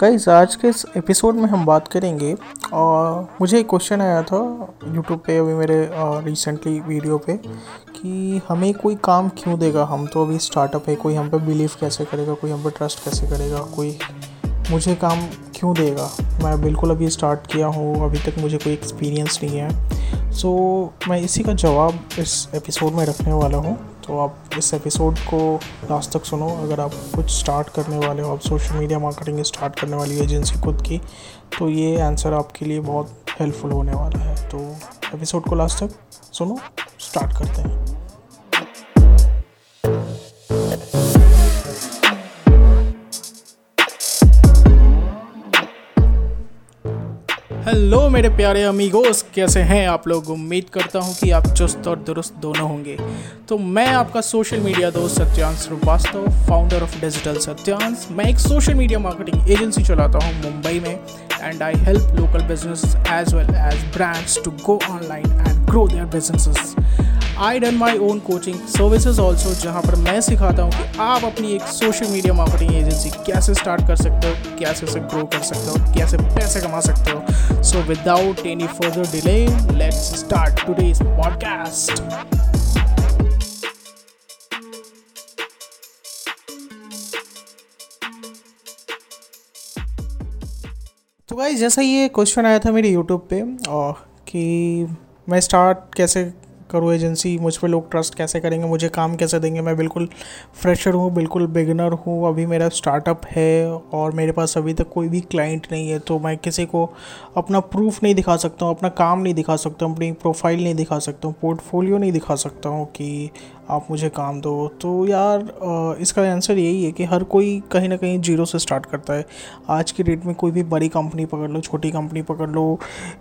Guys आज के इस एपिसोड में हम बात करेंगे और मुझे एक क्वेश्चन आया था यूट्यूब पे अभी मेरे रिसेंटली वीडियो पे कि हमें कोई काम क्यों देगा? हम तो अभी स्टार्टअप है कोई हम पे बिलीव कैसे करेगा? कोई हम पे ट्रस्ट कैसे करेगा? कोई मुझे काम क्यों देगा? मैं बिल्कुल अभी स्टार्ट किया हूँ अभी तक मुझे कोई एक्सपीरियंस नहीं है। सो so, मैं इसी का जवाब इस एपिसोड में रखने वाला हूँ। तो आप इस एपिसोड को लास्ट तक सुनो। अगर आप कुछ स्टार्ट करने वाले हो, आप सोशल मीडिया मार्केटिंग स्टार्ट करने वाली एजेंसी खुद की तो ये आंसर आपके लिए बहुत हेल्पफुल होने वाला है। तो एपिसोड को लास्ट तक सुनो स्टार्ट करते हैं। हेलो मेरे प्यारे अमीगोस कैसे हैं आप लोग? उम्मीद करता हूँ कि आप चुस्त और दुरुस्त दोनों होंगे। तो मैं आपका सोशल मीडिया दोस्त Satyansh Shrivastava founder of digital Satyansh. मैं एक सोशल मीडिया मार्केटिंग एजेंसी चलाता हूँ मुंबई में and I help local business as well as brands to go online and grow their businesses I done my own coaching services also जहाँ पर मैं सिखाता हूँ कि आप अपनी एक सोशल मीडिया मार्केटिंग एजेंसी कैसे स्टार्ट कर सकते हो, कैसे उसे ग्रो कर सकते हो, कैसे पैसे कमा सकते हो। So without any further delay let's start today's podcast तो गाइज़ जैसा ये क्वेश्चन आया था मेरे यूट्यूब पे, और कि मैं स्टार्ट कैसे करूँ एजेंसी मुझ पर लोग ट्रस्ट कैसे करेंगे? मुझे काम कैसे देंगे? मैं बिल्कुल फ्रेशर हूँ, बिल्कुल बिगनर हूँ। अभी मेरा स्टार्टअप है और मेरे पास अभी तक कोई भी क्लाइंट नहीं है तो मैं किसी को अपना प्रूफ नहीं दिखा सकता हूँ, अपना काम नहीं दिखा सकता हूँ, अपनी प्रोफ़ाइल नहीं दिखा सकता हूँ पोर्टफोलियो नहीं दिखा सकता हूँ कि आप मुझे काम दो। तो यार इसका आंसर यही है कि हर कोई कहीं ना कहीं ज़ीरो से स्टार्ट करता है। आज की डेट में कोई भी बड़ी कंपनी पकड़ लो, छोटी कंपनी पकड़ लो,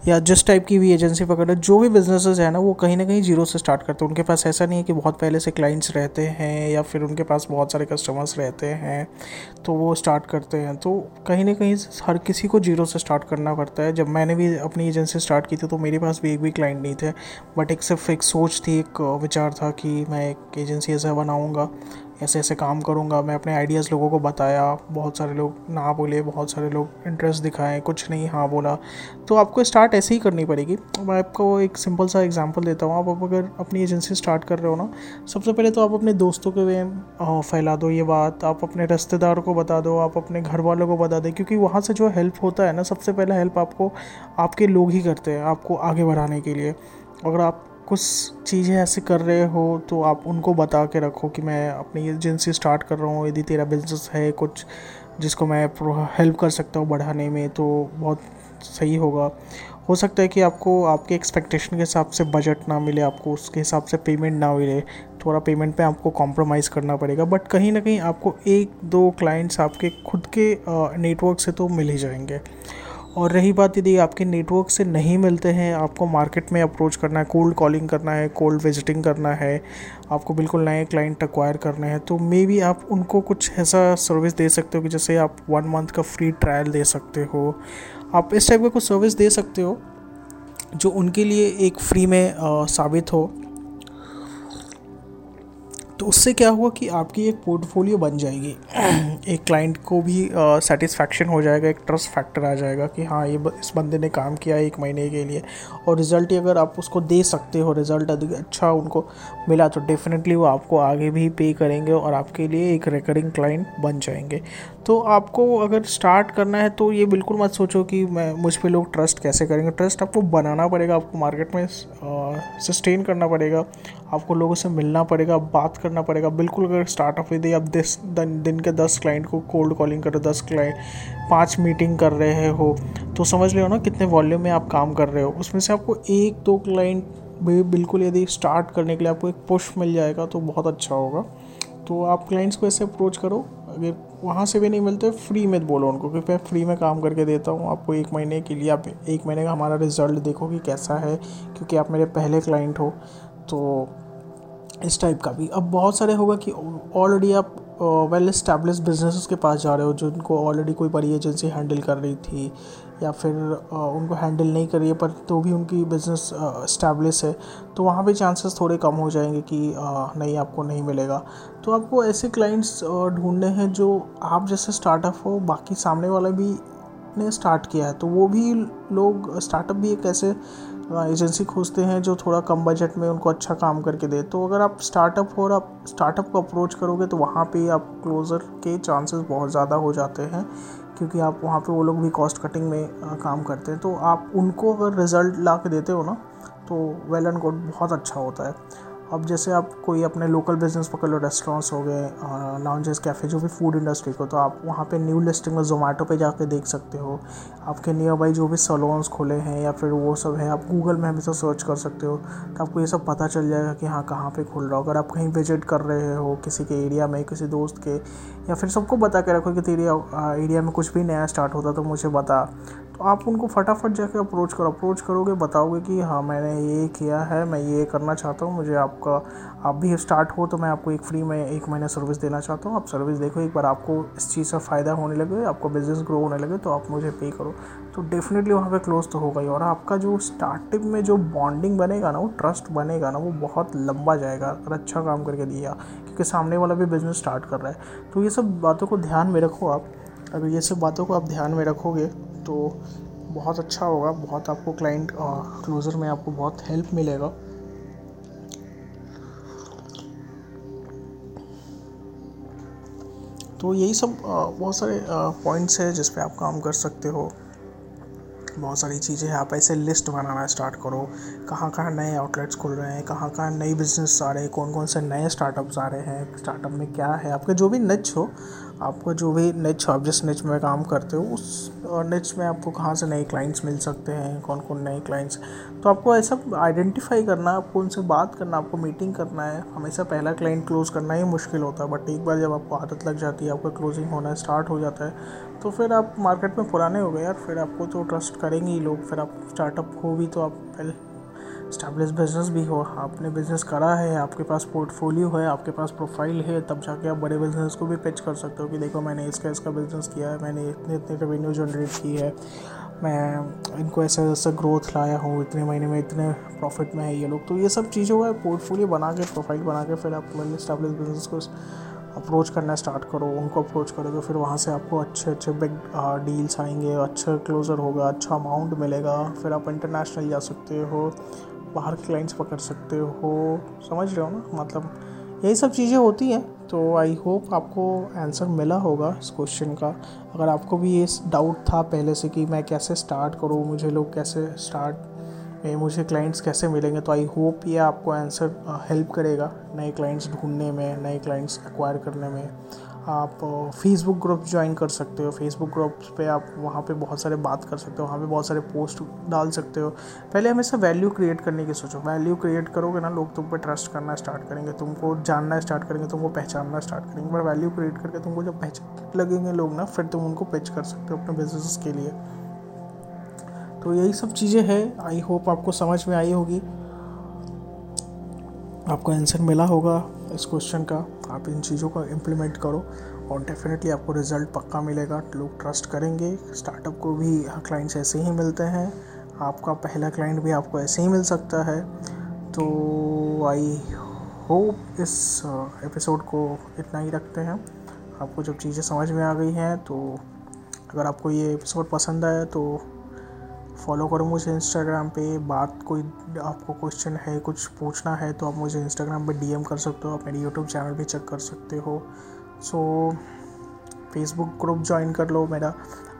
या जिस टाइप की भी एजेंसी पकड़ लो, जो भी बिजनेसेस है ना, वो कहीं ना कहीं ज़ीरो से स्टार्ट करते हैं। उनके पास ऐसा नहीं है कि बहुत पहले से क्लाइंट्स रहते हैं, या फिर उनके पास बहुत सारे कस्टमर्स रहते हैं तो वो स्टार्ट करते हैं। तो कहीं ना कहीं हर किसी को ज़ीरो से स्टार्ट करना पड़ता है। जब मैंने भी अपनी एजेंसी स्टार्ट की थी तो मेरे पास भी एक भी क्लाइंट नहीं थे बट एक सिर्फ़ एक सोच थी, एक विचार था कि मैं एक एजेंसी ऐसा बनाऊँगा, ऐसे ऐसे काम करूँगा। मैं अपने आइडियाज़ लोगों को बताया, बहुत सारे लोग ना बोले, बहुत सारे लोग इंटरेस्ट दिखाएँ, कुछ नहीं हाँ बोला। तो आपको स्टार्ट ऐसे ही करनी पड़ेगी। मैं आपको एक सिंपल सा एग्जांपल देता हूँ। आप अगर अपनी एजेंसी स्टार्ट कर रहे हो ना, सबसे पहले तो आप अपने दोस्तों के वे फैला दो ये बात। आप अपने रिश्तेदार को बता दो, आप अपने घर वालों को बता दें, क्योंकि वहाँ से जो हेल्प होता है ना, सबसे पहले हेल्प आपको, आपके लोग ही करते हैं, आपको आगे बढ़ाने के लिए। अगर आप कुछ चीज़ें ऐसे कर रहे हो तो आप उनको बता के रखो कि मैं अपनी एजेंसी स्टार्ट कर रहा हूँ। यदि तेरा बिज़नेस है कुछ जिसको मैं हेल्प कर सकता हूँ बढ़ाने में तो बहुत सही होगा। हो सकता है कि आपको, आपके एक्सपेक्टेशन के हिसाब से बजट ना मिले, आपको उसके हिसाब से पेमेंट ना मिले थोड़ा पेमेंट पे आपको कॉम्प्रोमाइज़ करना पड़ेगा। बट कहीं ना कहीं आपको एक, दो क्लाइंट्स आपके खुद के नेटवर्क से तो मिल ही जाएँगे। और रही बात यदि आपके नेटवर्क से नहीं मिलते हैं आपको मार्केट में अप्रोच करना है कोल्ड कॉलिंग करना है कोल्ड विजिटिंग करना है आपको बिल्कुल नए क्लाइंट अक्वायर करने हैं तो मे बी आप उनको कुछ ऐसा सर्विस दे सकते हो कि जैसे आप वन मंथ का फ्री ट्रायल दे सकते हो। आप इस टाइप का कुछ सर्विस दे सकते हो जो उनके लिए एक फ्री में आ, साबित हो। तो उससे क्या हुआ कि आपकी एक पोर्टफोलियो बन जाएगी। एक क्लाइंट को भी सेटिस्फैक्शन हो जाएगा, एक ट्रस्ट फैक्टर आ जाएगा कि हाँ ये इस बंदे ने काम किया है एक महीने के लिए। और रिज़ल्ट ही अगर आप उसको दे सकते हो रिज़ल्ट अच्छा उनको मिला तो डेफिनेटली वो आपको आगे भी पे करेंगे और आपके लिए एक रिकरिंग क्लाइंट बन जाएँगे। तो आपको अगर स्टार्ट करना है तो ये बिल्कुल मत सोचो कि मैं, मुझ पर लोग ट्रस्ट कैसे करेंगे। ट्रस्ट आपको बनाना पड़ेगा, आपको मार्केट में सस्टेन करना पड़ेगा, आपको लोगों से मिलना पड़ेगा, बात करना पड़ेगा। बिल्कुल अगर स्टार्टअप यदि आप दस, दिन के दस क्लाइंट को कोल्ड कॉलिंग करो दस क्लाइंट पाँच मीटिंग कर रहे हो तो समझ लो ना कितने वॉल्यूम में आप काम कर रहे हो। उसमें से आपको एक, दो क्लाइंट भी बिल्कुल यदि स्टार्ट करने के लिए आपको एक पुश मिल जाएगा तो बहुत अच्छा होगा। तो आप क्लाइंट्स को ऐसे अप्रोच करो अगर वहाँ से भी नहीं मिलते फ्री में बोलो उनको, क्योंकि मैं फ्री में काम करके देता हूँ। आपको एक महीने के लिए, आप एक महीने का हमारा रिज़ल्ट देखो कि कैसा है, क्योंकि आप मेरे पहले क्लाइंट हो। तो इस टाइप का भी। अब बहुत सारे होगा कि ऑलरेडी आप वेल इस्टेब्लिश बिज़नेस के पास जा रहे हो, जिनको ऑलरेडी कोई बड़ी एजेंसी हैंडल कर रही थी या फिर उनको हैंडल नहीं करी है पर तो भी उनकी बिज़नेस इस्टेब्लिश है तो वहाँ पे चांसेस थोड़े कम हो जाएँगे कि नहीं, आपको नहीं मिलेगा। तो आपको ऐसे क्लाइंट्स ढूँढने हैं जो आप जैसे स्टार्टअप हो, बाकी सामने वाला भी ने स्टार्ट किया है तो वो भी लोग स्टार्टअप भी एक ऐसे एजेंसी खोजते हैं जो थोड़ा कम बजट में उनको अच्छा काम करके दे। तो अगर आप स्टार्टअप हो और आप स्टार्टअप को अप्रोच करोगे तो वहाँ पे आप क्लोज़र के चांसेस बहुत ज़्यादा हो जाते हैं। क्योंकि आप वहाँ पे वो लोग भी कॉस्ट कटिंग में आ, काम करते हैं। तो आप उनको अगर रिज़ल्ट ला के देते हो ना तो वेल एंड गुड बहुत अच्छा होता है। अब जैसे आप कोई अपने लोकल बिज़नेस पकड़ लो रेस्टोरेंट्स हो गए लाउंजेस कैफ़े जो भी फ़ूड इंडस्ट्री को तो आप वहाँ पे न्यू लिस्टिंग में जोमेटो पे जाके देख सकते हो। आपके नियर बाई जो भी सलोन्स खुले हैं, या फिर वो सब है, आप गूगल में हमेशा सर्च कर सकते हो तो आपको ये सब पता चल जाएगा कि हाँ कहाँ पर खुल रहा हो अगर आप कहीं विज़िट कर रहे हो, किसी के एरिया में, किसी दोस्त के, या फिर सबको बता के रखो कि तेरे एरिया में कुछ भी नया स्टार्ट होता तो मुझे बता। तो आप उनको फटाफट जाके अप्रोच करो। अप्रोच करोगे, बताओगे कि हाँ मैंने ये किया है, मैं ये करना चाहता हूँ, मुझे आपका, आप भी स्टार्ट हो तो मैं आपको एक फ्री में एक महीना सर्विस देना चाहता हूँ। आप सर्विस देखो, एक बार आपको इस चीज़ से फ़ायदा होने लगे, आपको बिज़नेस ग्रो होने लगे तो आप मुझे पे करो। तो डेफिनेटली वहाँ पर क्लोज तो होगा ही। और आपका जो स्टार्टिंग में जो बॉन्डिंग बनेगा ना, वो ट्रस्ट बनेगा ना, वो बहुत लंबा जाएगा, अगर अच्छा काम करके दिया, क्योंकि सामने वाला भी बिज़नेस स्टार्ट कर रहा है। तो ये सब बातों को ध्यान में रखो आप। अगर ये सब बातों को आप ध्यान में रखोगे तो बहुत अच्छा होगा, बहुत आपको क्लाइंट क्लोज़र में आपको बहुत हेल्प मिलेगा। तो यही सब बहुत सारे पॉइंट्स है जिस पे आप काम कर सकते हो। बहुत सारी चीज़ें हैं, आप ऐसे लिस्ट बनाना स्टार्ट करो। कहाँ कहाँ नए आउटलेट्स खुल रहे हैं, कहाँ कहाँ नई बिज़नेस आ रहे हैं कौन कौन से नए स्टार्टअप्स आ रहे हैं स्टार्टअप में क्या है, आपके जो भी नच हो आपका जो भी निच आप जिस निच में काम करते हो, उस निच में आपको कहाँ से नए क्लाइंट्स मिल सकते हैं कौन कौन नए क्लाइंट्स तो आपको ऐसा आइडेंटिफाई करना है आपको उनसे बात करना, आपको मीटिंग करना है। हमेशा पहला क्लाइंट क्लोज करना ही मुश्किल होता है बट एक बार जब आपको आदत लग जाती है, आपका क्लोजिंग होना स्टार्ट हो जाता है तो फिर आप मार्केट में पुराने हो गए यार, फिर आपको तो ट्रस्ट करेंगे ही लोग, फिर आप स्टार्टअप हो भी तो आप पहले स्टैब्लिश बिज़नेस भी हो, आपने बिज़नेस करा है, आपके पास पोर्टफोलियो है, आपके पास प्रोफ़ाइल है, तब जाके आप बड़े बिज़नेस को भी पिच कर सकते हो कि देखो मैंने इसका इसका बिज़नेस किया है, मैंने इतने इतने रेवेन्यू जनरेट की है, मैं इनको ऐसा ऐसा ग्रोथ लाया हूँ, इतने महीने में इतने प्रॉफिट में है ये लोग। तो ये सब चीज़ों का पोर्टफोलियो बना के प्रोफ़ाइल बना के फिर आप स्टैब्लिश बिज़नेस को अप्रोच करना स्टार्ट करो, उनको अप्रोच करोगे फिर वहाँ से आपको अच्छे अच्छे बिग डील्स आएँगे अच्छा क्लोज़र होगा अच्छा अमाउंट मिलेगा, फिर आप इंटरनेशनल जा सकते हो बाहर के क्लाइंट्स पकड़ सकते हो। समझ रहे हो ना? मतलब यही सब चीज़ें होती हैं। तो आई होप आपको आंसर मिला होगा इस क्वेश्चन का। अगर आपको भी ये डाउट था पहले से कि मैं कैसे स्टार्ट करूँ, मुझे लोग कैसे स्टार्ट मुझे क्लाइंट्स कैसे मिलेंगे तो आई होप ये आपको आंसर हेल्प करेगा नए क्लाइंट्स ढूँढने में, नए क्लाइंट्स एक्वायर करने में। आप फेसबुक ग्रुप ज्वाइन कर सकते हो। फेसबुक ग्रुप्स पे आप वहाँ पे बहुत सारे बात कर सकते हो। वहाँ पे बहुत सारे पोस्ट डाल सकते हो। पहले हमेशा वैल्यू क्रिएट करने की सोचो। वैल्यू क्रिएट करोगे ना, लोग तुम पे ट्रस्ट करना स्टार्ट करेंगे। तुमको जानना स्टार्ट करेंगे, तुमको पहचानना स्टार्ट करेंगे। पर वैल्यू क्रिएट करके तुमको जब पहचान लगेंगे लोग ना, फिर तुम उनको पिच कर सकते हो अपने बिज़नेस के लिए। तो यही सब चीज़ें हैं। आई होप आपको समझ में आई होगी। आपको आंसर मिला होगा इस क्वेश्चन का। आप इन चीज़ों का इम्प्लीमेंट करो और डेफिनेटली आपको रिज़ल्ट पक्का मिलेगा। लोग ट्रस्ट करेंगे। स्टार्टअप को भी क्लाइंट्स ऐसे ही मिलते हैं। आपका पहला क्लाइंट भी आपको ऐसे ही मिल सकता है। तो आई होप इस एपिसोड uh, को इतना ही रखते हैं। आपको जब चीज़ें समझ में आ गई हैं तो अगर आपको ये एपिसोड पसंद आया तो फॉलो करो मुझे इंस्टाग्राम पे। बात कोई, आपको क्वेश्चन है, कुछ पूछना है तो आप मुझे इंस्टाग्राम पे डीएम कर सकते हो, आप मेरी यूट्यूब चैनल भी चेक कर सकते हो। सो फेसबुक ग्रुप ज्वाइन कर लो मेरा,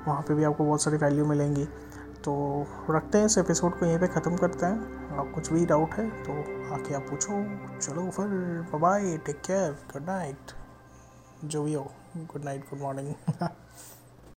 वहाँ पे भी आपको बहुत सारी वैल्यू मिलेंगी। तो रखते हैं इस एपिसोड को, यहीं पे ख़त्म करते हैं। आप कुछ भी डाउट है तो आके आप पूछो। चलो फिर bye take care good night जो भी हो गुड नाइट गुड मॉर्निंग